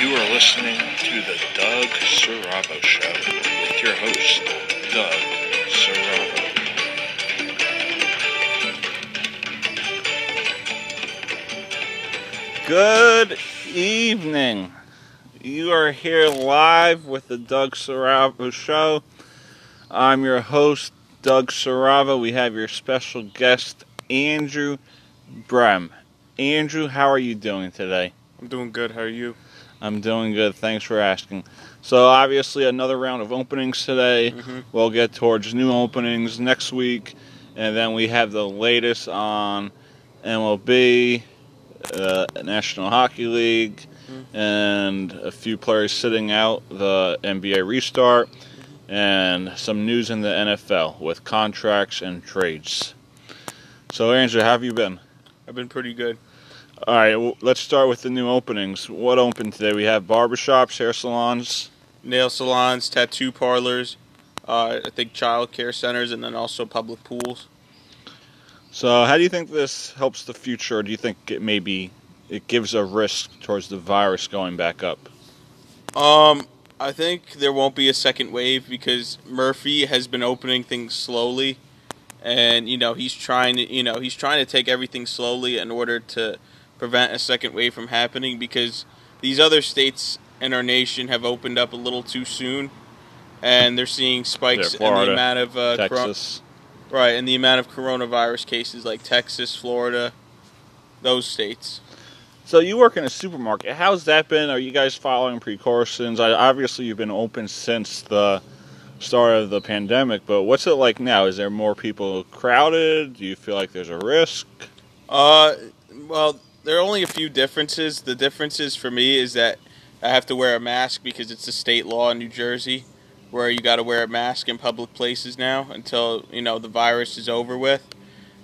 You are listening to the Doug Serravo Show with your host, Doug Serravo. Good evening. You are here live with the Doug Serravo Show. I'm your host, Doug Serravo. We have your special guest, Andrew Brehm. Andrew, how are you doing today? I'm doing good. How are you? I'm doing good. Thanks for asking. So, obviously, another round of openings today. Mhm. We'll get towards new openings next week, and then we have the latest on MLB, uh, National Hockey League, and a few players sitting out the NBA restart, and some news in the NFL with contracts and trades. So, Andrew, how have you been? I've been pretty good. All right, well, let's start with the new openings. What opened today? We have barbershops, hair salons. Nail salons, tattoo parlors, uh, I think child care centers, and then also public pools. So, how do you think this helps the future? Or do you think it maybe it gives a risk towards the virus going back up? Um, I think there won't be a second wave because Murphy has been opening things slowly, and you know he's trying to you know he's trying to take everything slowly in order to prevent a second wave from happening because these other states in our nation have opened up a little too soon, and they're seeing spikes Yeah, in the amount of uh, Texas. Right, and the amount of coronavirus cases like Texas, Florida, those states. So, you work in a supermarket. How's that been? Are you guys following precautions? I, obviously, you've been open since the start of the pandemic, but what's it like now? Is there more people crowded? Do you feel like there's a risk? Uh, well, there are only a few differences. The differences for me is that I have to wear a mask because it's a state law in New Jersey where you got to wear a mask in public places now until, you know, the virus is over with.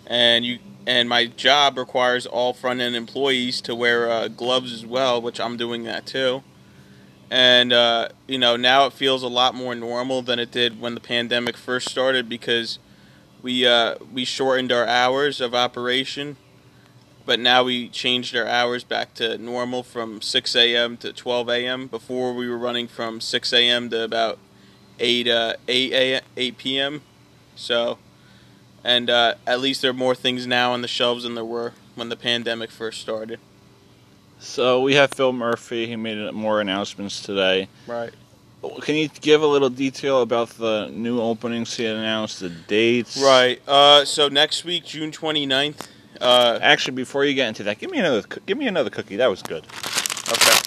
And you and my job requires all front end employees to wear uh, gloves as well, which I'm doing that too. And uh, you know now it feels a lot more normal than it did when the pandemic first started because we uh, we shortened our hours of operation, but now we changed our hours back to normal from 6 a.m. to 12 a.m. Before we were running from 6 a.m. to about 8 uh, 8 a 8 p.m. So, and uh, at least there are more things now on the shelves than there were when the pandemic first started. So, we have Phil Murphy. He made more announcements today. Right. Can you give a little detail about the new openings he announced, the dates? Right. Uh, so next week, June 29th. Uh, Actually, before you get into that, give me another. Give me another cookie. That was good. okay.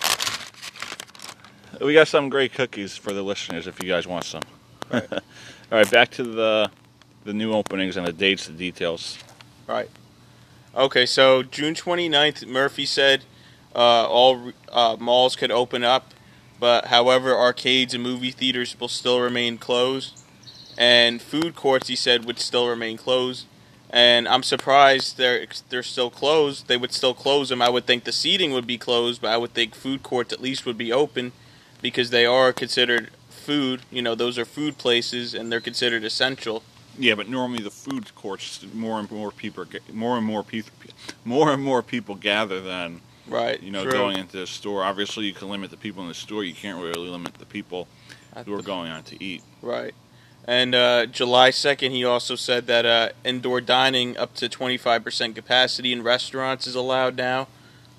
We got some great cookies for the listeners if you guys want some. Right. All right, back to the the new openings and the dates, the details. Right. Okay, so June 29th, Murphy said uh, all uh, malls could open up, but however, arcades and movie theaters will still remain closed, and food courts, he said, would still remain closed. And I'm surprised they're they're still closed. They would still close them. I would think the seating would be closed, but I would think food courts at least would be open because they are considered food. You know, those are food places, and they're considered essential. Yeah, but normally the food courts, more and more people, more and more people, more and more people gather than Right. you know true. going into the store. Obviously, you can limit the people in the store. You can't really limit the people who are going out to eat. Right. And uh, July 2nd, he also said that uh, indoor dining up to 25% capacity in restaurants is allowed now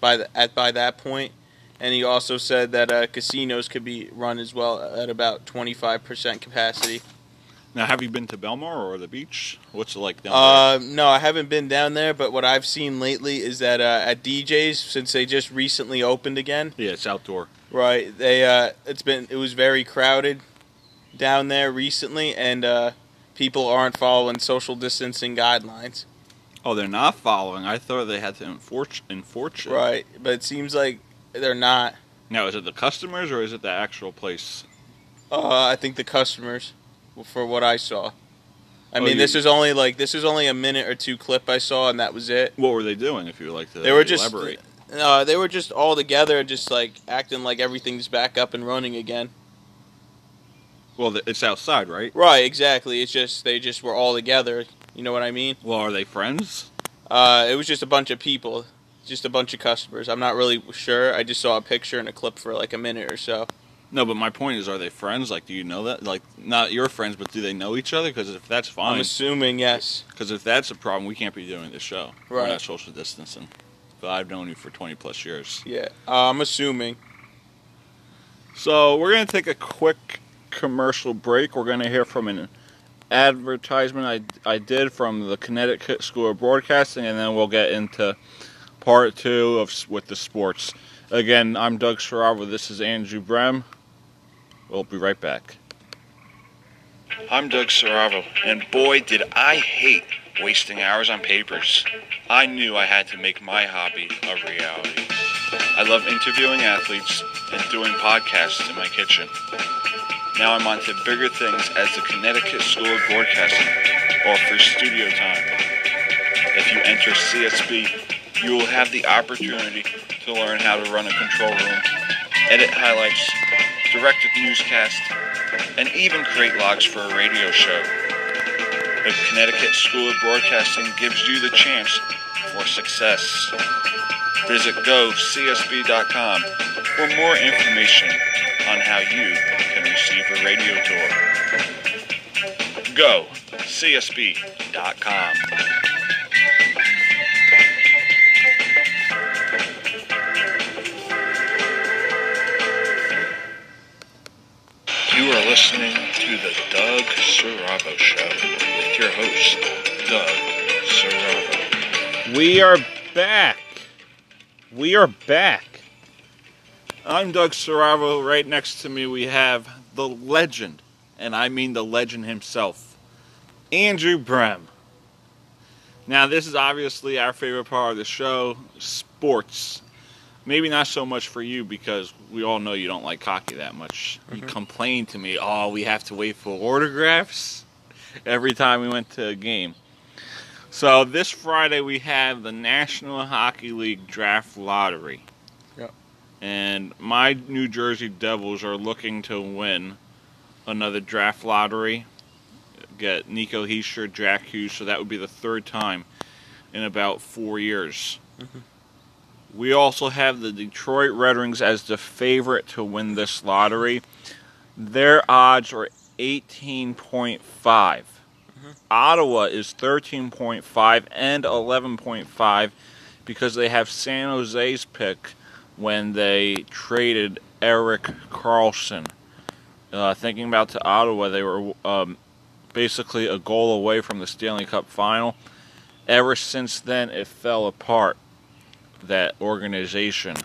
by the, at by that point. And he also said that uh, casinos could be run as well at about 25% capacity. Now, have you been to Belmar or the beach? What's it like down there? Uh, no, I haven't been down there, but what I've seen lately is that uh, at D'Jais, since they just recently opened again. Yeah, it's outdoor. Right. They uh it's been it was very crowded down there recently and uh people aren't following social distancing guidelines. Oh, they're not following. I thought they had to enforce enforce it. Right. But it seems like they're not. Now, is it the customers or is it the actual place? Uh I think the customers for what I saw. I Oh, mean, you- this is only like this is only a minute or two clip I saw and that was it. What were they doing? If you like to They were just elaborate. uh, they were just all together just like acting like everything's back up and running again. Well, it's outside, right? Right, exactly. It's just they just were all together. You know what I mean? Well, are they friends? Uh, it was just a bunch of people. just a bunch of customers. I'm not really sure. I just saw a picture and a clip for like a minute or so. No, but my point is, are they friends? Like, do you know that? Like, not your friends, but do they know each other? Because if that's fine, I'm assuming yes. because if that's a problem, we can't be doing this show. Right. We're not social distancing. But I've known you for 20 plus years. Yeah, uh, I'm assuming. So we're going to take a quick commercial break. We're going to hear from an advertisement I, I did from the Connecticut School of Broadcasting, and then we'll get into part two of with the sports. Again, I'm Doug Sarava. This is Andrew Brehm. We'll be right back. I'm Doug Saravo, and boy, did I hate wasting hours on papers. I knew I had to make my hobby a reality. I love interviewing athletes and doing podcasts in my kitchen. Now I'm on to bigger things as the Connecticut School of Broadcasting offers studio time. If you enter CSB, you will have the opportunity to learn how to run a control room, edit highlights, direct a newscast, and even create logs for a radio show. The Connecticut School of Broadcasting gives you the chance for success. Visit gocsb.com for more information on how you can receive a radio tour. Go csb.com. You are listening to the Doug Serravo Show with your host, Doug Serravo. We are back. We are back. I'm Doug Saravo. Right next to me, we have the legend, and I mean the legend himself, Andrew Brehm. Now, this is obviously our favorite part of the show sports. Maybe not so much for you because we all know you don't like hockey that much. You mm-hmm. complain to me, oh, we have to wait for autographs every time we went to a game. So this Friday we have the National Hockey League Draft Lottery. And my New Jersey Devils are looking to win another draft lottery. Get Nico Hischier, Jack Hughes, so that would be the third time in about four years. Mm-hmm. We also have the Detroit Red Wings as the favorite to win this lottery. Their odds are 18.5. Mm-hmm. Ottawa is 13.5 and 11.5 because they have San Jose's pick when they traded Erik Karlsson. Uh, thinking about to Ottawa, they were um, basically a goal away from the Stanley Cup final. Ever since then, it fell apart, that organization.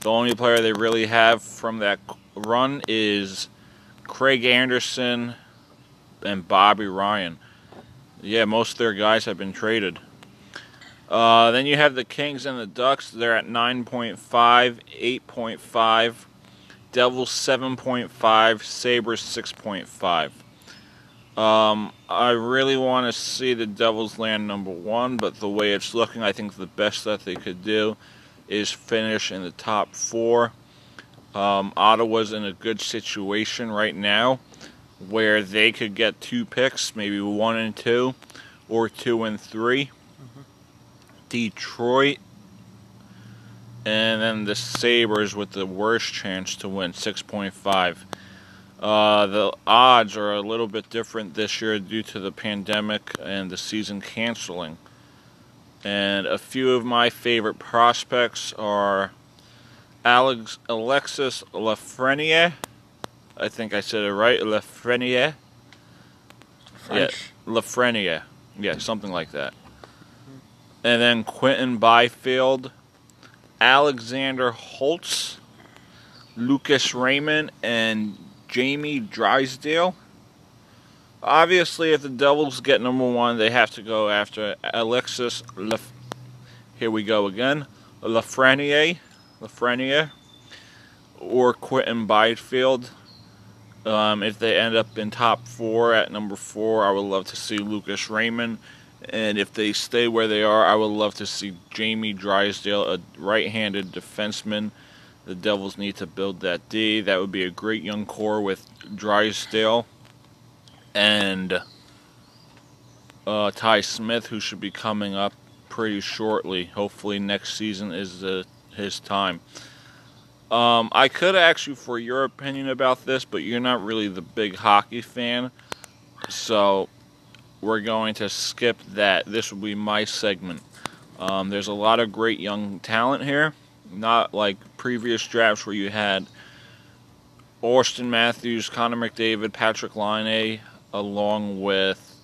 The only player they really have from that run is Craig Anderson and Bobby Ryan. Yeah, most of their guys have been traded. Uh, then you have the Kings and the Ducks. They're at 9.5, 8.5. Devils 7.5, Sabres 6.5. Um, I really want to see the Devils land number one, but the way it's looking, I think the best that they could do is finish in the top four. Um, Ottawa's in a good situation right now where they could get two picks, maybe one and two, or two and 3 Detroit, and then the Sabres with the worst chance to win, 6.5. Uh, the odds are a little bit different this year due to the pandemic and the season canceling. And a few of my favorite prospects are Alex Alexis Lafreniere. I think I said it right. Lafreniere. French. Lafreniere. Yeah, something like that. And then Quinton Byfield, Alexander Holtz, Lucas Raymond, and Jamie Drysdale. Obviously, if the Devils get number one, they have to go after Alexis. Laf- Here we go again. Lafreniere, Lafreniere, or Quinton Byfield. Um, if they end up in top four at number four, I would love to see Lucas Raymond. And if they stay where they are, I would love to see Jamie Drysdale, a right handed defenseman. The Devils need to build that D. That would be a great young core with Drysdale and uh, Ty Smith, who should be coming up pretty shortly. Hopefully, next season is his time. Um, I could ask you for your opinion about this, but you're not really the big hockey fan. So we're going to skip that. This will be my segment. Um, there's a lot of great young talent here, not like previous drafts where you had Auston Matthews, Connor McDavid, Patrik Laine, along with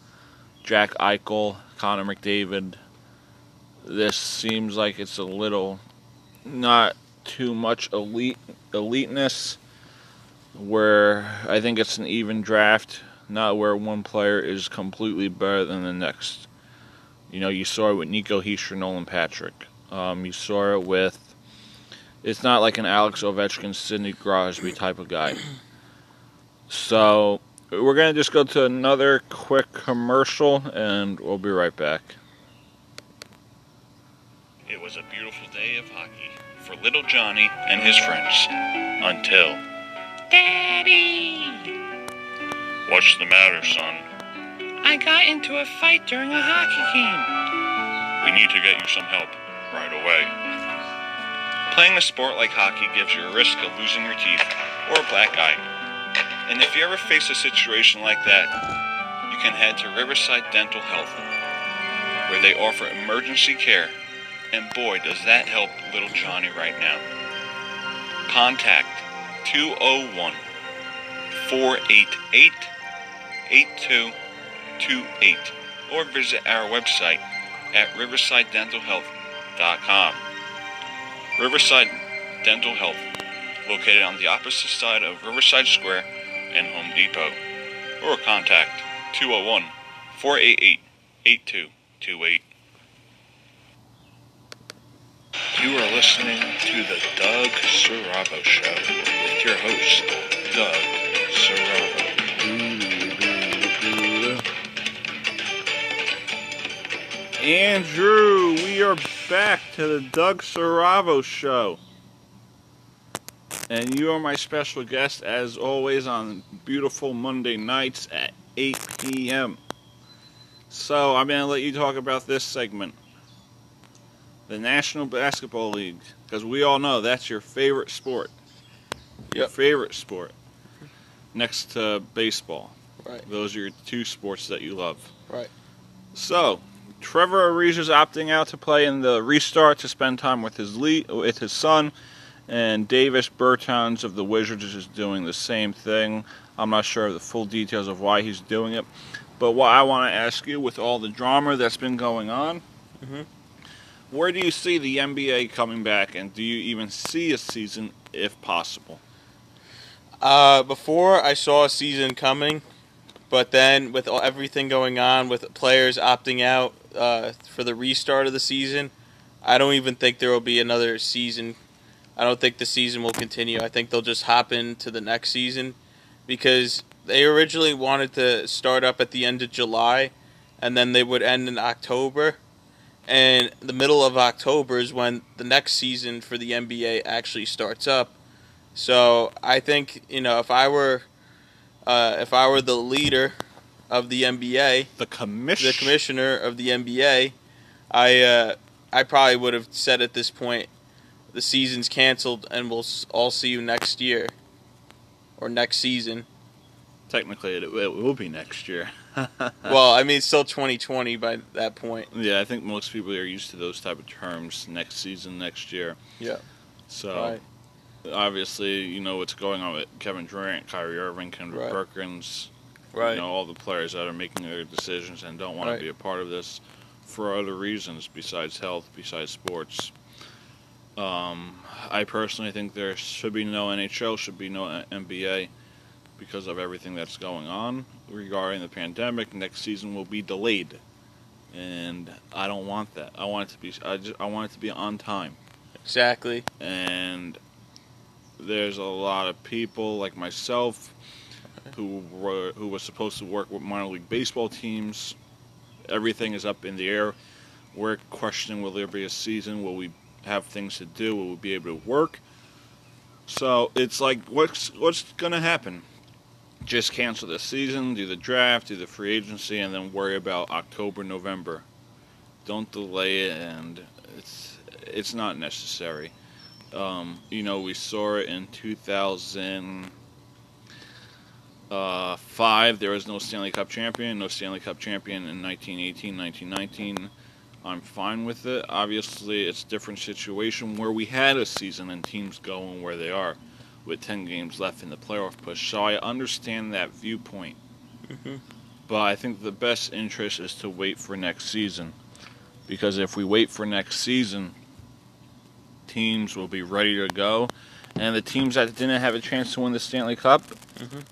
Jack Eichel, Connor McDavid. This seems like it's a little not too much elite eliteness where I think it's an even draft, not where one player is completely better than the next. You know, you saw it with Nico Hischier, Nolan Patrick. Um, you saw it with. It's not like an Alex Ovechkin, Sidney Crosby type of guy. So we're gonna just go to another quick commercial, and we'll be right back. It was a beautiful day of hockey for little Johnny and his friends until. Daddy! What's the matter, son? I got into a fight during a hockey game. We need to get you some help right away. Playing a sport like hockey gives you a risk of losing your teeth or a black eye. And if you ever face a situation like that, you can head to Riverside Dental Health, where they offer emergency care. And boy, does that help little Johnny right now. Contact 201 488 8228 or visit our website at riversidedentalhealth.com. Riverside Dental Health, located on the opposite side of Riverside Square and Home Depot, or contact 201 488 8228. You are listening to the Doug Serravo Show with your host, Doug Andrew, we are back to the Doug Serravo Show. And you are my special guest, as always, on beautiful Monday nights at 8 p.m. So, I'm going to let you talk about this segment the National Basketball League. Because we all know that's your favorite sport. Your Yep. favorite sport. Next to baseball. Right. Those are your two sports that you love. Right. So, Trevor Ariza's opting out to play in the restart to spend time with his le- with his son, and Davis Bertans of the Wizards is doing the same thing. I'm not sure of the full details of why he's doing it, but what I want to ask you, with all the drama that's been going on, Mhm. where do you see the NBA coming back, and do you even see a season if possible? Uh, before I saw a season coming, but then with all, everything going on with players opting out uh, for the restart of the season, I don't even think there will be another season. I don't think the season will continue. I think they'll just hop into the next season because they originally wanted to start up at the end of July and then they would end in October. And the middle of October is when the next season for the NBA actually starts up. So I think you know if I were uh, if I were the leader of the NBA, The commission. the commissioner of the NBA, I uh, I probably would have said at this point the season's canceled and we'll all see you next year or next season. Technically, it, it will be next year. well, I mean it's still 2020 by that point. Yeah, I think most people are used to those type of terms. Next season, next year. Yeah. So Right. obviously, you know what's going on with Kevin Durant, Kyrie Irving, Kendrick Right. Perkins. Right. You know all the players that are making their decisions and don't want Right. to be a part of this for other reasons besides health, besides sports. Um, I personally think there should be no NHL, should be no NBA because of everything that's going on regarding the pandemic. Next season will be delayed, and I don't want that. I want it to be. I, just, I want it to be on time Exactly. and there's a lot of people like myself who were who was supposed to work with minor league baseball teams. Everything is up in the air. We're questioning will there be a season? Will we have things to do? Will we be able to work? So it's like what's what's gonna happen? Just cancel the season, do the draft, do the free agency, and then worry about October, November Don't delay it, and it's it's not necessary. Um, you know, we saw it in 2005. Uh, there was no Stanley Cup champion, no Stanley Cup champion in 1918, 1919. I'm fine with it. Obviously, it's a different situation where we had a season and teams going where they are with 10 games left in the playoff push. So I understand that viewpoint. Mm-hmm. But I think the best interest is to wait for next season. Because if we wait for next season, teams will be ready to go. And the teams that didn't have a chance to win the Stanley Cup, Mhm.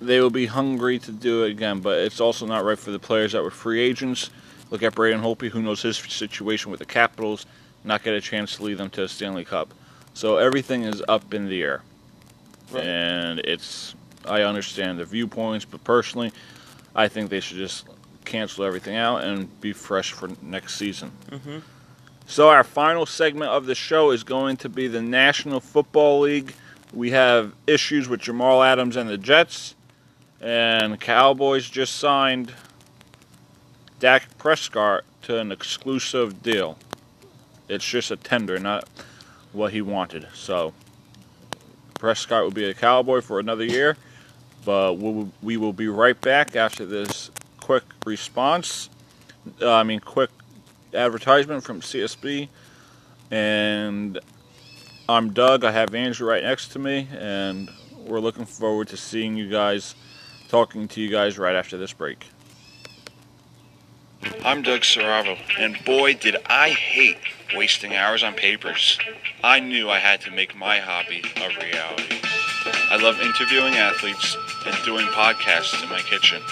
They will be hungry to do it again. But it's also not right for the players that were free agents. Look at Braden Holtby, who knows his situation with the Capitals, not get a chance to lead them to a Stanley Cup. So everything is up in the air. Right. And it's, I understand the viewpoints, but personally, I think they should just cancel everything out and be fresh for next season. Mhm. So our final segment of the show is going to be the National Football League. We have issues with Jamal Adams and the Jets, and Cowboys just signed Dak Prescott to an exclusive deal. It's just a tender, not what he wanted. So Prescott will be a Cowboy for another year, but we'll, we will be right back after this quick response. Uh, I mean, quick advertisement from CSB. And I'm Doug. I have Andrew right next to me, and we're looking forward to seeing you guys, talking to you guys right after this break. I'm Doug Saravo, and boy, did I hate wasting hours on papers. I knew I had to make my hobby a reality. I love interviewing athletes and doing podcasts in my kitchen.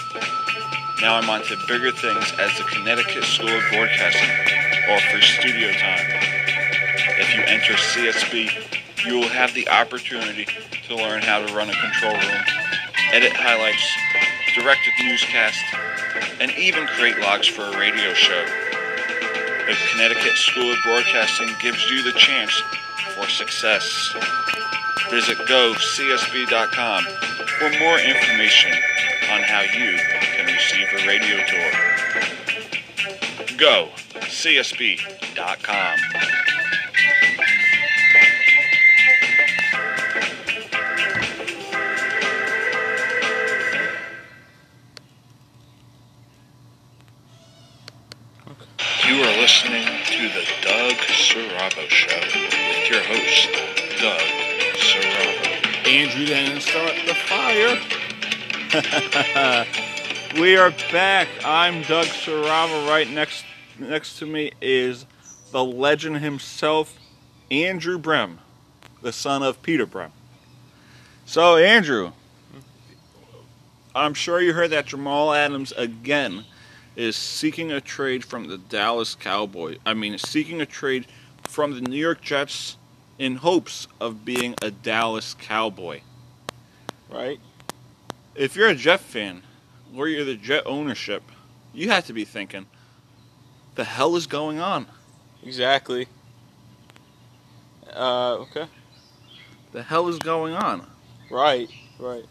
Now I'm on to bigger things as the Connecticut School of Broadcasting offers studio time. If you enter CSB, you will have the opportunity to learn how to run a control room, edit highlights, direct a newscast, and even create logs for a radio show. The Connecticut School of Broadcasting gives you the chance for success. Visit gocsb.com for more information on how you can receive a radio tour. Go Saravo Show with your host, Doug Saravo. Andrew didn't start the fire. we are back. I'm Doug Sarava. Right next next to me is the legend himself, Andrew Brehm, the son of Peter Brehm. So, Andrew, I'm sure you heard that Jamal Adams again is seeking a trade from the Dallas Cowboys. I mean, seeking a trade from the New York Jets in hopes of being a Dallas Cowboy. Right? If you're a Jet fan, or you're the Jet ownership, you have to be thinking, the hell is going on? Exactly. Uh, okay. The hell is going on? Right, right.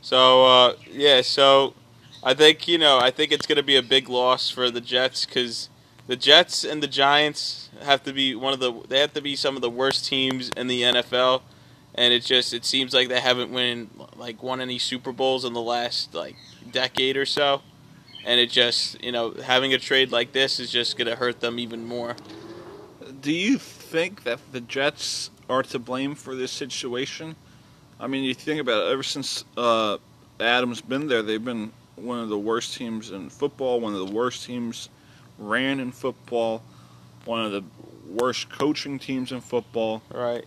So, uh, yeah, so I think, you know, I think it's going to be a big loss for the Jets because the Jets and the Giants have to be one of the, they have to be some of the worst teams in the NFL. And it just, it seems like they haven't win, like, won any Super Bowls in the last, like, decade or so. And it just, you know, having a trade like this is just going to hurt them even more. Do you think that the Jets are to blame for this situation? I mean, you think about it, ever since uh, Adams been there, they've been one of the worst teams in football, one of the worst teams ran in football, one of the worst coaching teams in football. Right.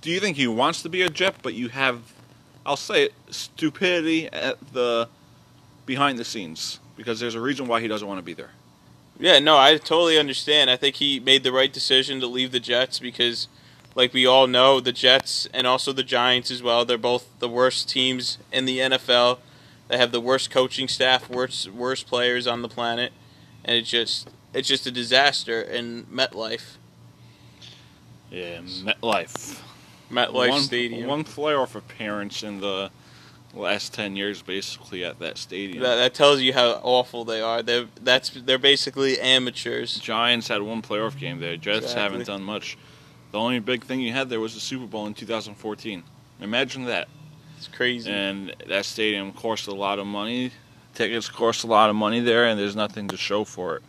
Do you think he wants to be a Jet, but you have, I'll say it, stupidity at the behind the scenes? Because there's a reason why he doesn't want to be there. Yeah, no, I totally understand. I think he made the right decision to leave the Jets because, like we all know, the Jets and also the Giants as well, they're both the worst teams in the NFL. They have the worst coaching staff, worst worst players on the planet, and it's just it's just a disaster in MetLife, Yeah, MetLife. MetLife one, Stadium. One playoff appearance in the last ten years basically at that stadium. That, that tells you how awful they are. They're that's they're basically amateurs. Giants had one playoff game there. Jets Exactly. haven't done much. The only big thing you had there was the Super Bowl in 2014. Imagine that. It's crazy. And that stadium cost a lot of money. Tickets cost a lot of money there, and there's nothing to show for it.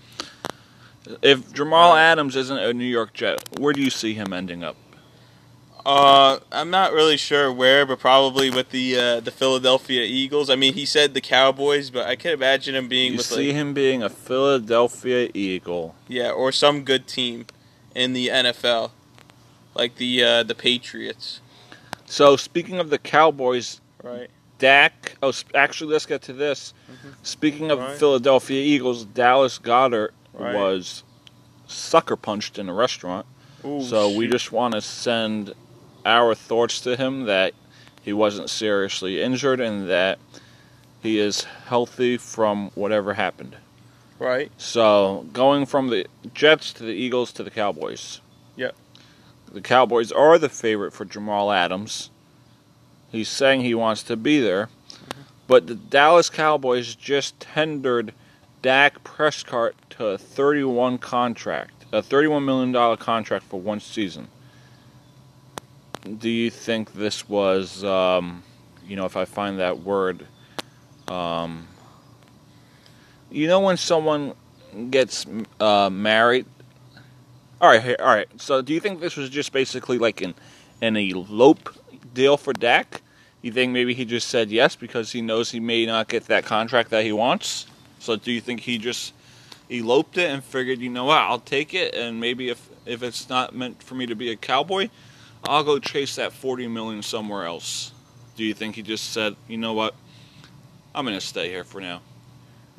If Jamal Adams isn't a New York Jet, where do you see him ending up? Uh, I'm not really sure where, but probably with the uh, the Philadelphia Eagles. I mean, he said the Cowboys, but I can imagine him being You with see like, him being a Philadelphia Eagle. yeah, or some good team in the NFL, like the uh, the Patriots. So speaking of the Cowboys, Right. Dak. Oh, actually, let's get to this. Mm-hmm. Speaking of Right. Philadelphia Eagles, Dallas Goedert Right. was sucker punched in a restaurant. Ooh, so we just want to send our thoughts to him that he wasn't seriously injured and that he is healthy from whatever happened. right. So going from the Jets to the Eagles to the Cowboys. Yep. The Cowboys are the favorite for Jamal Adams. He's saying he wants to be there. But the Dallas Cowboys just tendered Dak Prescott to a 31 contract, a 31 million dollar contract for one season. Do you think this was, um, you know, if I find that word, um, you know, when someone gets uh, married. All right, all right. So, do you think this was just basically like an an elope deal for Dak? You think maybe he just said yes because he knows he may not get that contract that he wants? So, do you think he just eloped it and figured, you know what, I'll take it, and maybe if if it's not meant for me to be a cowboy, I'll go chase that forty million somewhere else. Do you think he just said, you know what, I'm gonna stay here for now?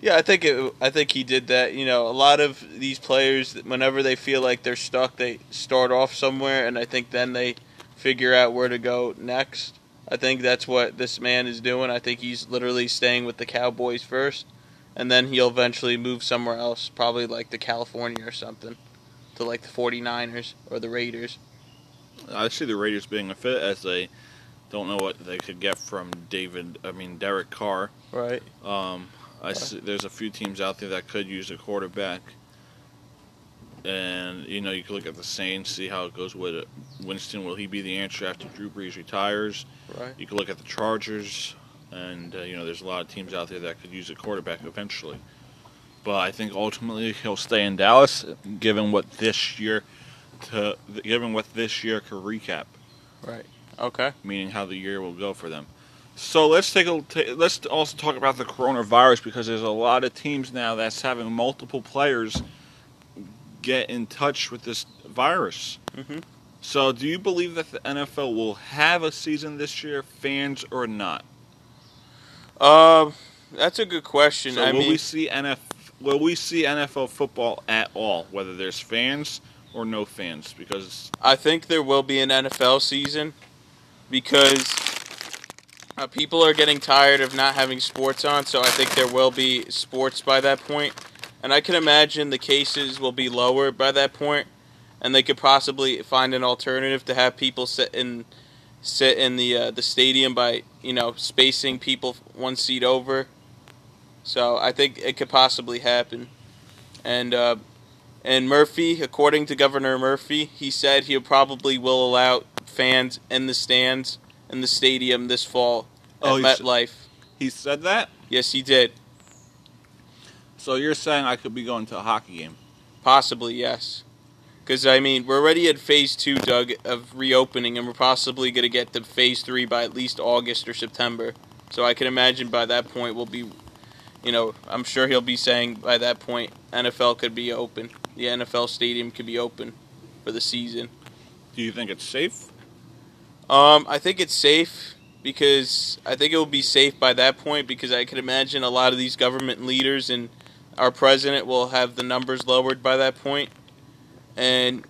Yeah, I think it, I think he did that. You know, a lot of these players, whenever they feel like they're stuck, they start off somewhere, and I think then they figure out where to go next. I think that's what this man is doing. I think he's literally staying with the Cowboys first, and then he'll eventually move somewhere else, probably like to California or something, to like the 49ers or the Raiders. I see the Raiders being a fit as they don't know what they could get from David. I mean Derek Carr. Right. Um, I see, there's a few teams out there that could use a quarterback, and you know you could look at the Saints, see how it goes with it. Winston. Will he be the answer after Drew Brees retires? Right. You could look at the Chargers, and uh, you know there's a lot of teams out there that could use a quarterback eventually. But I think ultimately he'll stay in Dallas, given what this year to given what this year could recap Right. Okay. meaning how the year will go for them. So let's take a let's also talk about the coronavirus because there's a lot of teams now that's having multiple players get in touch with this virus. Mhm. So do you believe that the NFL will have a season this year, fans or not? Um, that's a good question. So I will mean, we see NF will we see NFL football at all, whether there's fans or no fans? Because I think there will be an NFL season because uh, people are getting tired of not having sports on, so I think there will be sports by that point. And I can imagine the cases will be lower by that point, and they could possibly find an alternative to have people sit in sit in the uh, the stadium by you know spacing people one seat over. So I think it could possibly happen, and uh, and Murphy, according to Governor Murphy, he said he probably will allow fans in the stands in the stadium this fall at Oh, MetLife. he said that. Yes, he did. So you're saying I could be going to a hockey game? Possibly, yes. Because, I mean, we're already at phase two, Doug, of reopening, and we're possibly going to get to phase three by at least August or September. So I can imagine by that point we'll be, you know, I'm sure he'll be saying by that point NFL could be open. The NFL stadium could be open for the season. Do you think it's safe? Um, I think it's safe because I think it will be safe by that point because I can imagine a lot of these government leaders and our president will have the numbers lowered by that point. And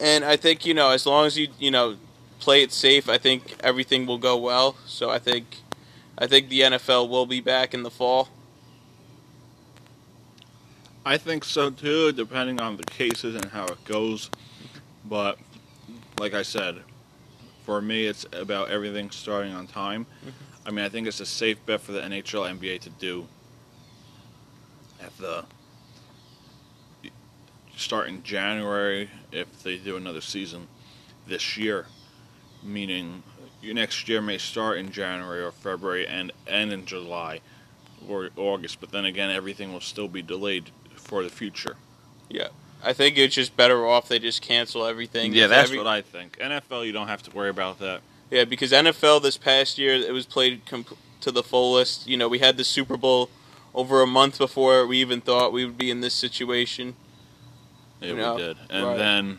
and I think, you know, as long as you, you know, play it safe, I think everything will go well. So I think I think the NFL will be back in the fall. I think so too, depending on the cases and how it goes. But like I said, for me, it's about everything starting on time. Mm-hmm. I mean, I think it's a safe bet for the NHL, NBA to do at the start in January if they do another season this year, meaning your next year may start in January or February and end in July or August, but then again, everything will still be delayed for the future. Yeah. I think it's just better off they just cancel everything. Yeah, that's every- what I think. NFL, you don't have to worry about that. Yeah, because NFL this past year it was played comp- to the fullest. You know, we had the Super Bowl over a month before we even thought we would be in this situation. Yeah, You know, we did, and right. then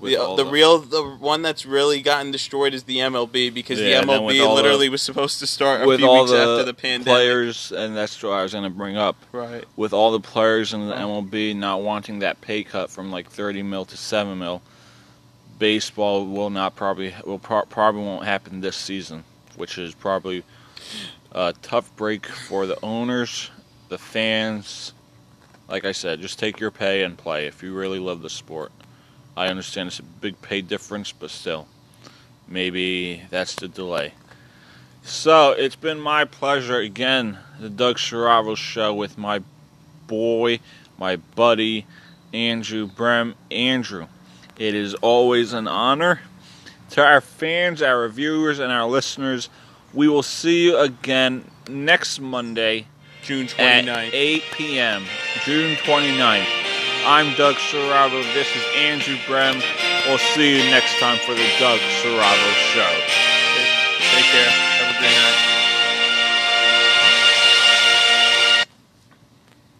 The, the real the one that's really gotten destroyed is the MLB because Yeah, the MLB all the- literally was supposed to start a with few all weeks the, after the pandemic. players, and that's what I was going to bring up. Right. With all the players in the. MLB not wanting that pay cut from like thirty mil to seven mil, baseball will not probably will pro- probably won't happen this season, which is probably a tough break for the owners, the fans. Like I said, just take your pay and play if you really love the sport. I understand it's a big pay difference, but still, maybe that's the delay. So it's been my pleasure again, the Doug Sharavo show with my boy, my buddy, Andrew Brehm. Andrew, it is always an honor. To our fans, our viewers, and our listeners, we will see you again next Monday June at 29th. 8 p.m., June 29th. I'm Doug Serrato. This is Andrew Brehm. We'll see you next time for the Doug Serrato Show. Take care. Have a great night.